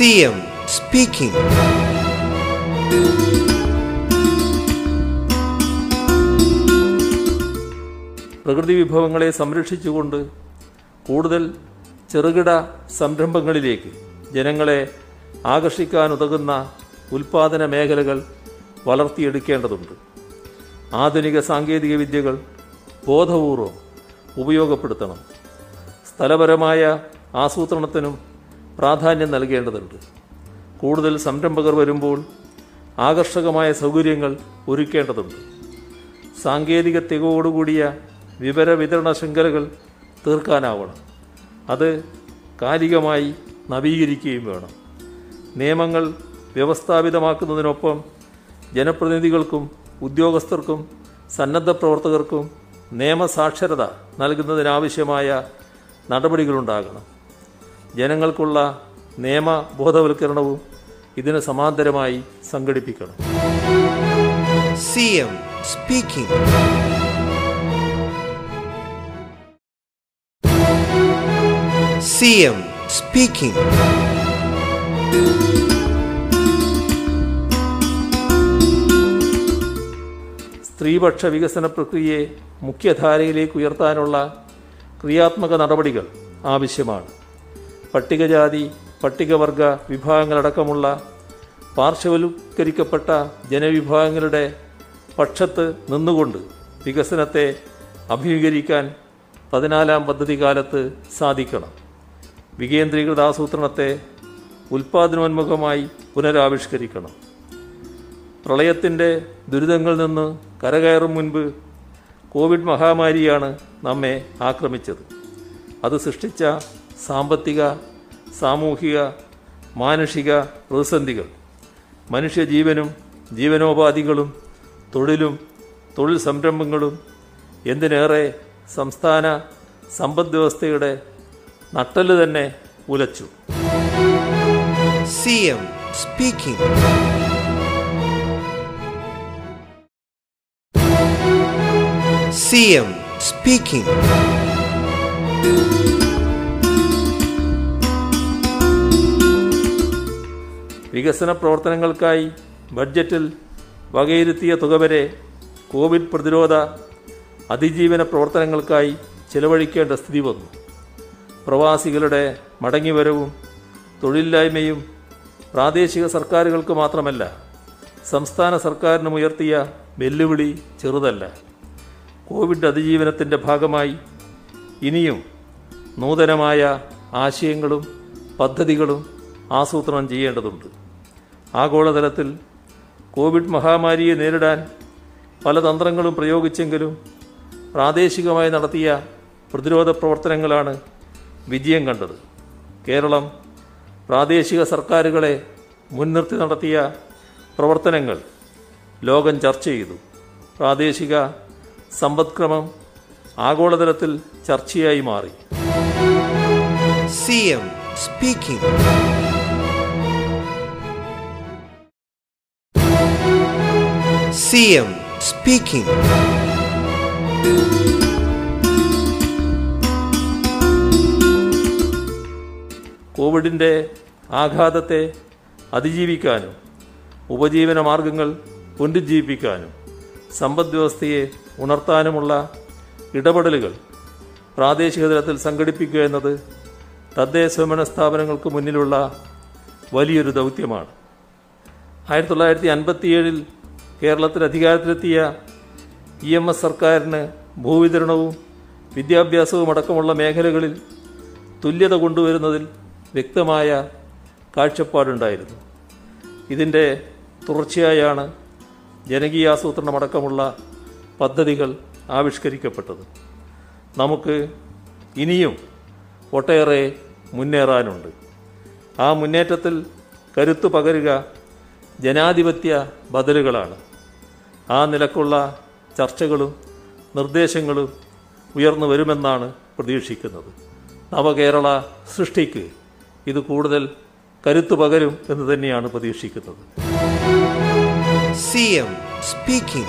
CM speaking പ്രകൃതി വിഭവങ്ങളെ സംരക്ഷിച്ചുകൊണ്ട് കൂടുതൽ ചെറുകിട സംരംഭങ്ങളിലേക്ക് ജനങ്ങളെ ആകർഷിക്കാനുതകുന്ന ഉൽപാദന മേഖലകൾ വളർത്തിയെടുക്കേണ്ടതുണ്ട്. ആധുനിക സാങ്കേതിക വിദ്യകൾ ബോധപൂർവം ഉപയോഗപ്പെടുത്തണം. സ്ഥലപരമായ ആസൂത്രണത്തിനും പ്രാധാന്യം നൽകേണ്ടതുണ്ട്. കൂടുതൽ സംരംഭകർ വരുമ്പോൾ ആകർഷകമായ സൗകര്യങ്ങൾ ഒരുക്കേണ്ടതുണ്ട്. സാങ്കേതിക തികവോടുകൂടിയ വിവര വിതരണ ശൃംഖലകൾ തീർക്കാനാവണം. അത് കാലികമായി നവീകരിക്കുകയും വേണം. നിയമങ്ങൾ വ്യവസ്ഥാപിതമാക്കുന്നതിനൊപ്പം ജനപ്രതിനിധികൾക്കും ഉദ്യോഗസ്ഥർക്കും സന്നദ്ധ പ്രവർത്തകർക്കും നിയമസാക്ഷരത നൽകുന്നതിനാവശ്യമായ നടപടികളുണ്ടാകണം. ജനങ്ങൾക്കുള്ള നിയമ ബോധവൽക്കരണവും ഇതിന് സമാന്തരമായി സംഘടിപ്പിക്കണം. C M speaking C M speaking സ്ത്രീപക്ഷ വികസന പ്രക്രിയയെ മുഖ്യധാരയിലേക്ക് ഉയർത്താനുള്ള ക്രിയാത്മക നടപടികൾ ആവശ്യമാണ്. പട്ടികജാതി പട്ടികവർഗ വിഭാഗങ്ങളടക്കമുള്ള പാർശ്വവൽക്കരിക്കപ്പെട്ട ജനവിഭാഗങ്ങളുടെ പക്ഷത്ത് നിന്നുകൊണ്ട് വികസനത്തെ അഭിമുഖീകരിക്കാൻ പതിനാലാം പദ്ധതി കാലത്ത് സാധിക്കണം. വികേന്ദ്രീകൃത ആസൂത്രണത്തെ ഉൽപ്പാദനോന്മുഖമായി പുനരാവിഷ്കരിക്കണം. പ്രളയത്തിന്റെ ദുരിതങ്ങളിൽ നിന്ന് കരകയറും മുൻപ് കോവിഡ് മഹാമാരിയാണ് നമ്മെ ആക്രമിച്ചത്. അത് സൃഷ്ടിച്ച സാമ്പത്തിക സാമൂഹിക മാനുഷിക പ്രതിസന്ധികൾ. മനുഷ്യജീവനും ജീവനോപാധികളും തൊഴിലും തൊഴിൽ സംരംഭങ്ങളും എന്തിനേറെ സംസ്ഥാന സമ്പദ് വ്യവസ്ഥയുടെ നട്ടൽ തന്നെ ഉലച്ചു. CM speaking. CM speaking. വികസന പ്രവർത്തനങ്ങൾക്കായി ബഡ്ജറ്റിൽ വകയിരുത്തിയ തുക വരെ കോവിഡ് പ്രതിരോധ അതിജീവന പ്രവർത്തനങ്ങൾക്കായി ചെലവഴിക്കേണ്ട സ്ഥിതി വന്നു. പ്രവാസികളുടെ മടങ്ങിവരവും തൊഴിലില്ലായ്മയും പ്രാദേശിക സർക്കാരുകൾക്ക് മാത്രമല്ല സംസ്ഥാന സർക്കാരിനും ഉയർത്തിയ വെല്ലുവിളി ചെറുതല്ല. കോവിഡ് അതിജീവനത്തിന്റെ ഭാഗമായി ഇനിയും നൂതനമായ ആശയങ്ങളും പദ്ധതികളും ആസൂത്രണം ചെയ്യേണ്ടതുണ്ട്. ആഗോളതലത്തിൽ കോവിഡ് മഹാമാരിയെ നേരിടാൻ പല തന്ത്രങ്ങളും പ്രയോഗിച്ചെങ്കിലും പ്രാദേശികമായി നടത്തിയ പ്രതിരോധ പ്രവർത്തനങ്ങളാണ് വിജയം കണ്ടത്. കേരളം പ്രാദേശിക സർക്കാരുകളെ മുൻനിർത്തി നടത്തിയ പ്രവർത്തനങ്ങൾ ലോകം ചർച്ച ചെയ്തു. പ്രാദേശിക സമ്പദ്ക്രമം ആഗോളതലത്തിൽ ചർച്ചയായി മാറി. CM speaking. എം സ്പീക്കിംഗ് കോവിഡിന്റെ ആഘാതത്തെ അതിജീവിക്കാനും ഉപജീവന മാർഗങ്ങൾ പുനരുജ്ജീവിപ്പിക്കാനും സമ്പദ്വ്യവസ്ഥയെ ഉണർത്താനുമുള്ള ഇടപെടലുകൾ പ്രാദേശിക തലത്തിൽ സംഘടിപ്പിക്കുക എന്നത് തദ്ദേശ സ്വയംഭരണ സ്ഥാപനങ്ങൾക്ക് മുന്നിലുള്ള വലിയൊരു ദൗത്യമാണ് ആയിരത്തി തൊള്ളായിരത്തി അൻപത്തിയേഴിൽ കേരളത്തിൽ അധികാരത്തിലെത്തിയ ഇ എം എസ് സർക്കാരിന് ഭൂവിതരണവും വിദ്യാഭ്യാസവും അടക്കമുള്ള മേഖലകളിൽ തുല്യത കൊണ്ടുവരുന്നതിൽ വ്യക്തമായ കാഴ്ചപ്പാടുണ്ടായിരുന്നു. ഇതിന്റെ തുടർച്ചയായാണ് ജനകീയാസൂത്രണമടക്കമുള്ള പദ്ധതികൾ ആവിഷ്കരിക്കപ്പെട്ടത്. നമുക്ക് ഇനിയും ഒട്ടേറെ മുന്നേറാനുണ്ട്. ആ മുന്നേറ്റത്തിൽ കരുത്തു പകരുക ജനാധിപത്യ ബദലുകളാണ്. ആ നിലക്കുള്ള ചർച്ചകളും നിർദ്ദേശങ്ങളും ഉയർന്നു വരുമെന്നാണ് പ്രതീക്ഷിക്കുന്നത് നവകേരള സൃഷ്ടിക്ക് ഇത് കൂടുതൽ കരുത്തു പകരും എന്ന് തന്നെയാണ് പ്രതീക്ഷിക്കുന്നത് സി എം speaking.